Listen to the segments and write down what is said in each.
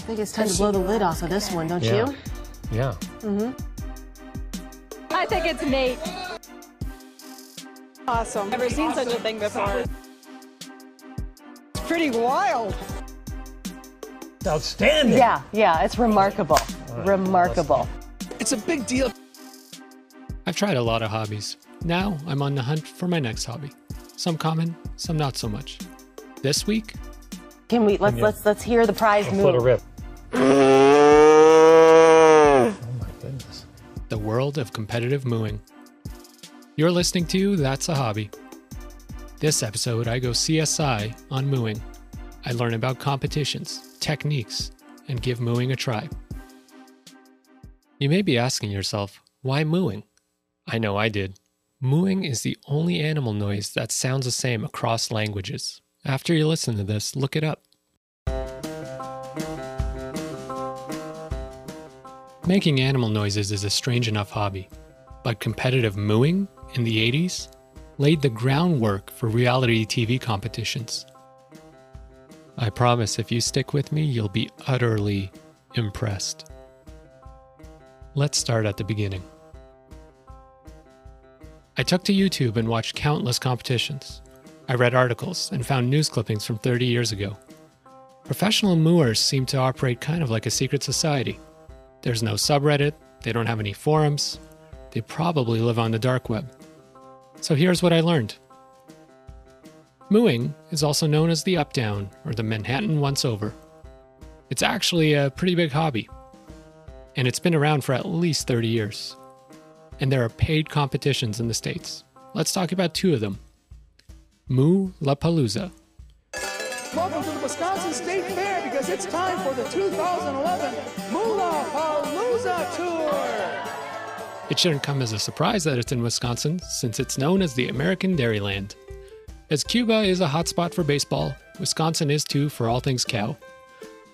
I think it's time to blow the lid off of this one, don't Yeah. you? Yeah. Mm-hmm. I think it's Nate. Awesome. Never seen such a thing before. It's pretty wild. It's outstanding. Yeah, yeah, it's remarkable. remarkable. It's a big deal. I've tried a lot of hobbies. Now I'm on the hunt for my next hobby. Some common, some not so much. This week, Can we let's you- let's let's hear the prize Let's let it move. rip. Oh my goodness. the world of competitive mooing. You're listening to That's a Hobby. This episode, I go CSI on mooing. I learn about competitions, techniques, and give mooing a try. You may be asking yourself, why mooing? I know I did. Mooing is the only animal noise that sounds the same across languages. After you listen to this, look it up. Making animal noises is a strange enough hobby, but competitive mooing in the 80s laid the groundwork for reality TV competitions. I promise if you stick with me, you'll be utterly impressed. Let's start at the beginning. I took to YouTube and watched countless competitions. I read articles and found news clippings from 30 years ago. Professional mooers seem to operate kind of like a secret society. There's no subreddit, they don't have any forums, they probably live on the dark web. So here's what I learned Mooing is also known as the up down or the Manhattan once over. It's actually a pretty big hobby, and it's been around for at least 30 years. And there are paid competitions in the States. Let's talk about two of them Moo La Palooza. Welcome to the Wisconsin State Fair because it's time for the 2011 Moolah Palooza Tour. It shouldn't come as a surprise that it's in Wisconsin, since it's known as the American Dairyland. As Cuba is a hotspot for baseball, Wisconsin is too for all things cow.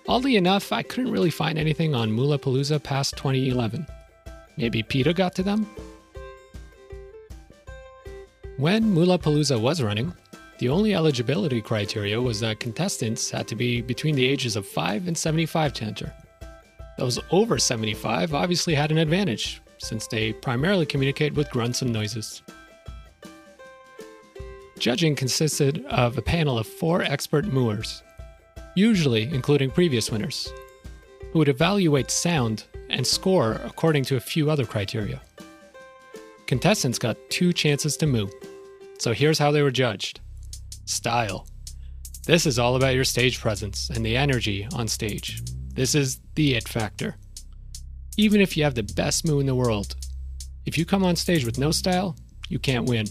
Oddly enough, I couldn't really find anything on Moolapalooza past 2011. Maybe PETA got to them? When Moolapalooza was running, the only eligibility criteria was that contestants had to be between the ages of 5 and 75 to enter. Those over 75 obviously had an advantage, since they primarily communicate with grunts and noises. Judging consisted of a panel of four expert mooers, usually including previous winners, who would evaluate sound and score according to a few other criteria. Contestants got two chances to moo, so here's how they were judged Style. This is all about your stage presence and the energy on stage. This is the it factor. Even if you have the best moo in the world, if you come on stage with no style, you can't win.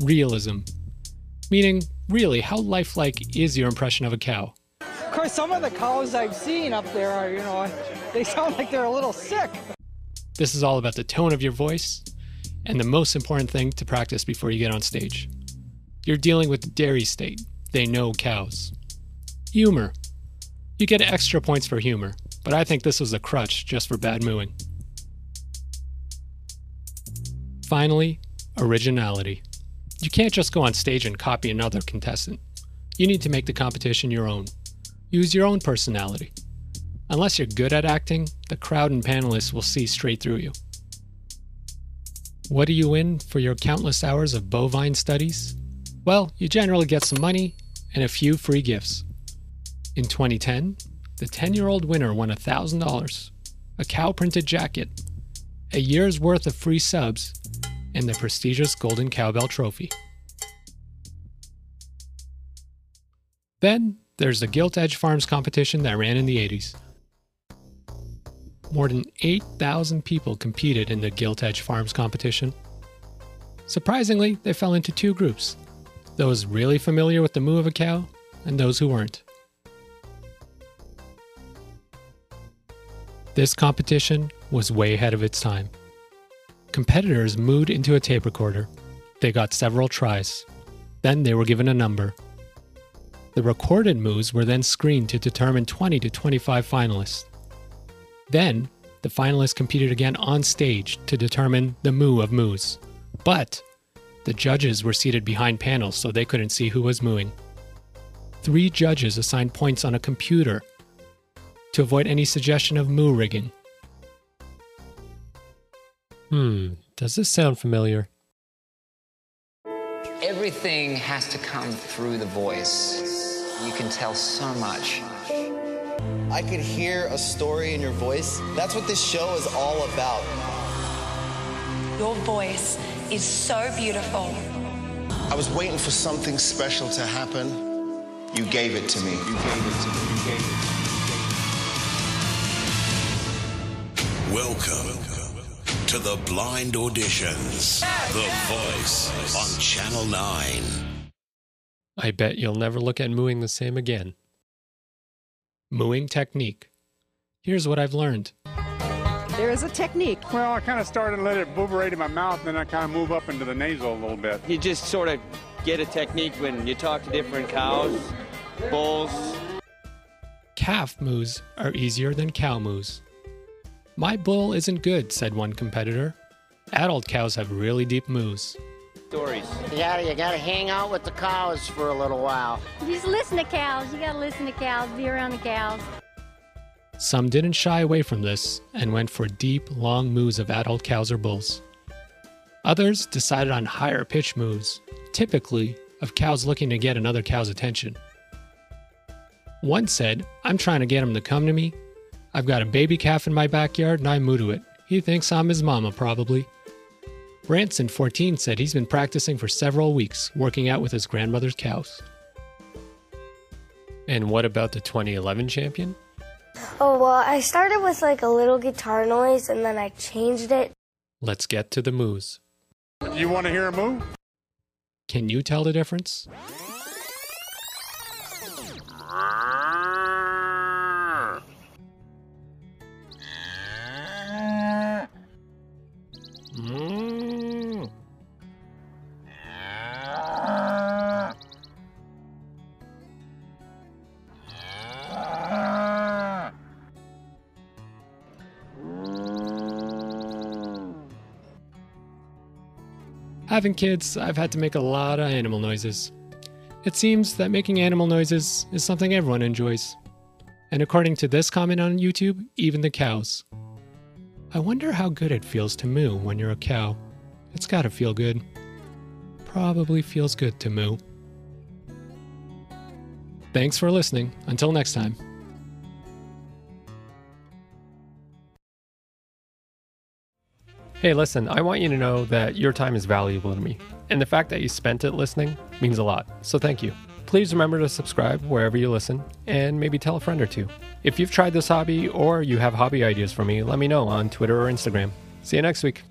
Realism. Meaning, really, how lifelike is your impression of a cow? Of course, some of the cows I've seen up there are, you know, they sound like they're a little sick. This is all about the tone of your voice and the most important thing to practice before you get on stage. You're dealing with the dairy state. They know cows. Humor. You get extra points for humor, but I think this was a crutch just for bad mooing. Finally, originality. You can't just go on stage and copy another contestant. You need to make the competition your own. Use your own personality. Unless you're good at acting, the crowd and panelists will see straight through you. What do you win for your countless hours of bovine studies? Well, you generally get some money and a few free gifts. In 2010, the 10 year old winner won $1,000, a cow printed jacket, a year's worth of free subs, and the prestigious Golden Cowbell Trophy. Then there's the Gilt Edge Farms competition that ran in the 80s. More than 8,000 people competed in the Gilt Edge Farms competition. Surprisingly, they fell into two groups those really familiar with the moo of a cow, and those who weren't. This competition was way ahead of its time. Competitors mooed into a tape recorder. They got several tries. Then they were given a number. The recorded moves were then screened to determine 20 to 25 finalists. Then, the finalists competed again on stage to determine the moo of moos. But the judges were seated behind panels so they couldn't see who was mooing. Three judges assigned points on a computer. to avoid any suggestion of moo rigging. Hmm, does this sound familiar? Everything has to come through the voice. You can tell so much. I could hear a story in your voice. That's what this show is all about. Your voice is so beautiful. I was waiting for something special to happen. You gave it to me. You gave it to me. You gave it to me. Welcome to the blind auditions. The Voice on Channel 9. I bet you'll never look at mooing the same again. Mooing technique. Here's what I've learned. There is a technique. Well, I kind of started and let it booberate in my mouth, and then I kind of move up into the nasal a little bit. You just sort of get a technique when you talk to different cows, bulls. Calf moos are easier than cow moos. My bull isn't good, said one competitor. Adult cows have really deep moos. Stories. You gotta, you gotta hang out with the cows for a little while. Just listen to cows. You gotta listen to cows, be around the cows. Some didn't shy away from this and went for deep, long moos of adult cows or bulls. Others decided on higher pitch moos, typically of cows looking to get another cow's attention. One said, I'm trying to get him to come to me. I've got a baby calf in my backyard and I moo to it. He thinks I'm his mama, probably. Branson, 14, said he's been practicing for several weeks, working out with his grandmother's cows. And what about the 2011 champion? Oh, well, I started with like a little guitar noise and then I changed it. Let's get to the moos. You want to hear a moo? Can you tell the difference? Having kids, I've had to make a lot of animal noises. It seems that making animal noises is something everyone enjoys. And according to this comment on YouTube, even the cows. I wonder how good it feels to moo when you're a cow. It's gotta feel good. Probably feels good to moo. Thanks for listening. Until next time. Hey, listen, I want you to know that your time is valuable to me, and the fact that you spent it listening means a lot, so thank you. Please remember to subscribe wherever you listen, and maybe tell a friend or two. If you've tried this hobby or you have hobby ideas for me, let me know on Twitter or Instagram. See you next week.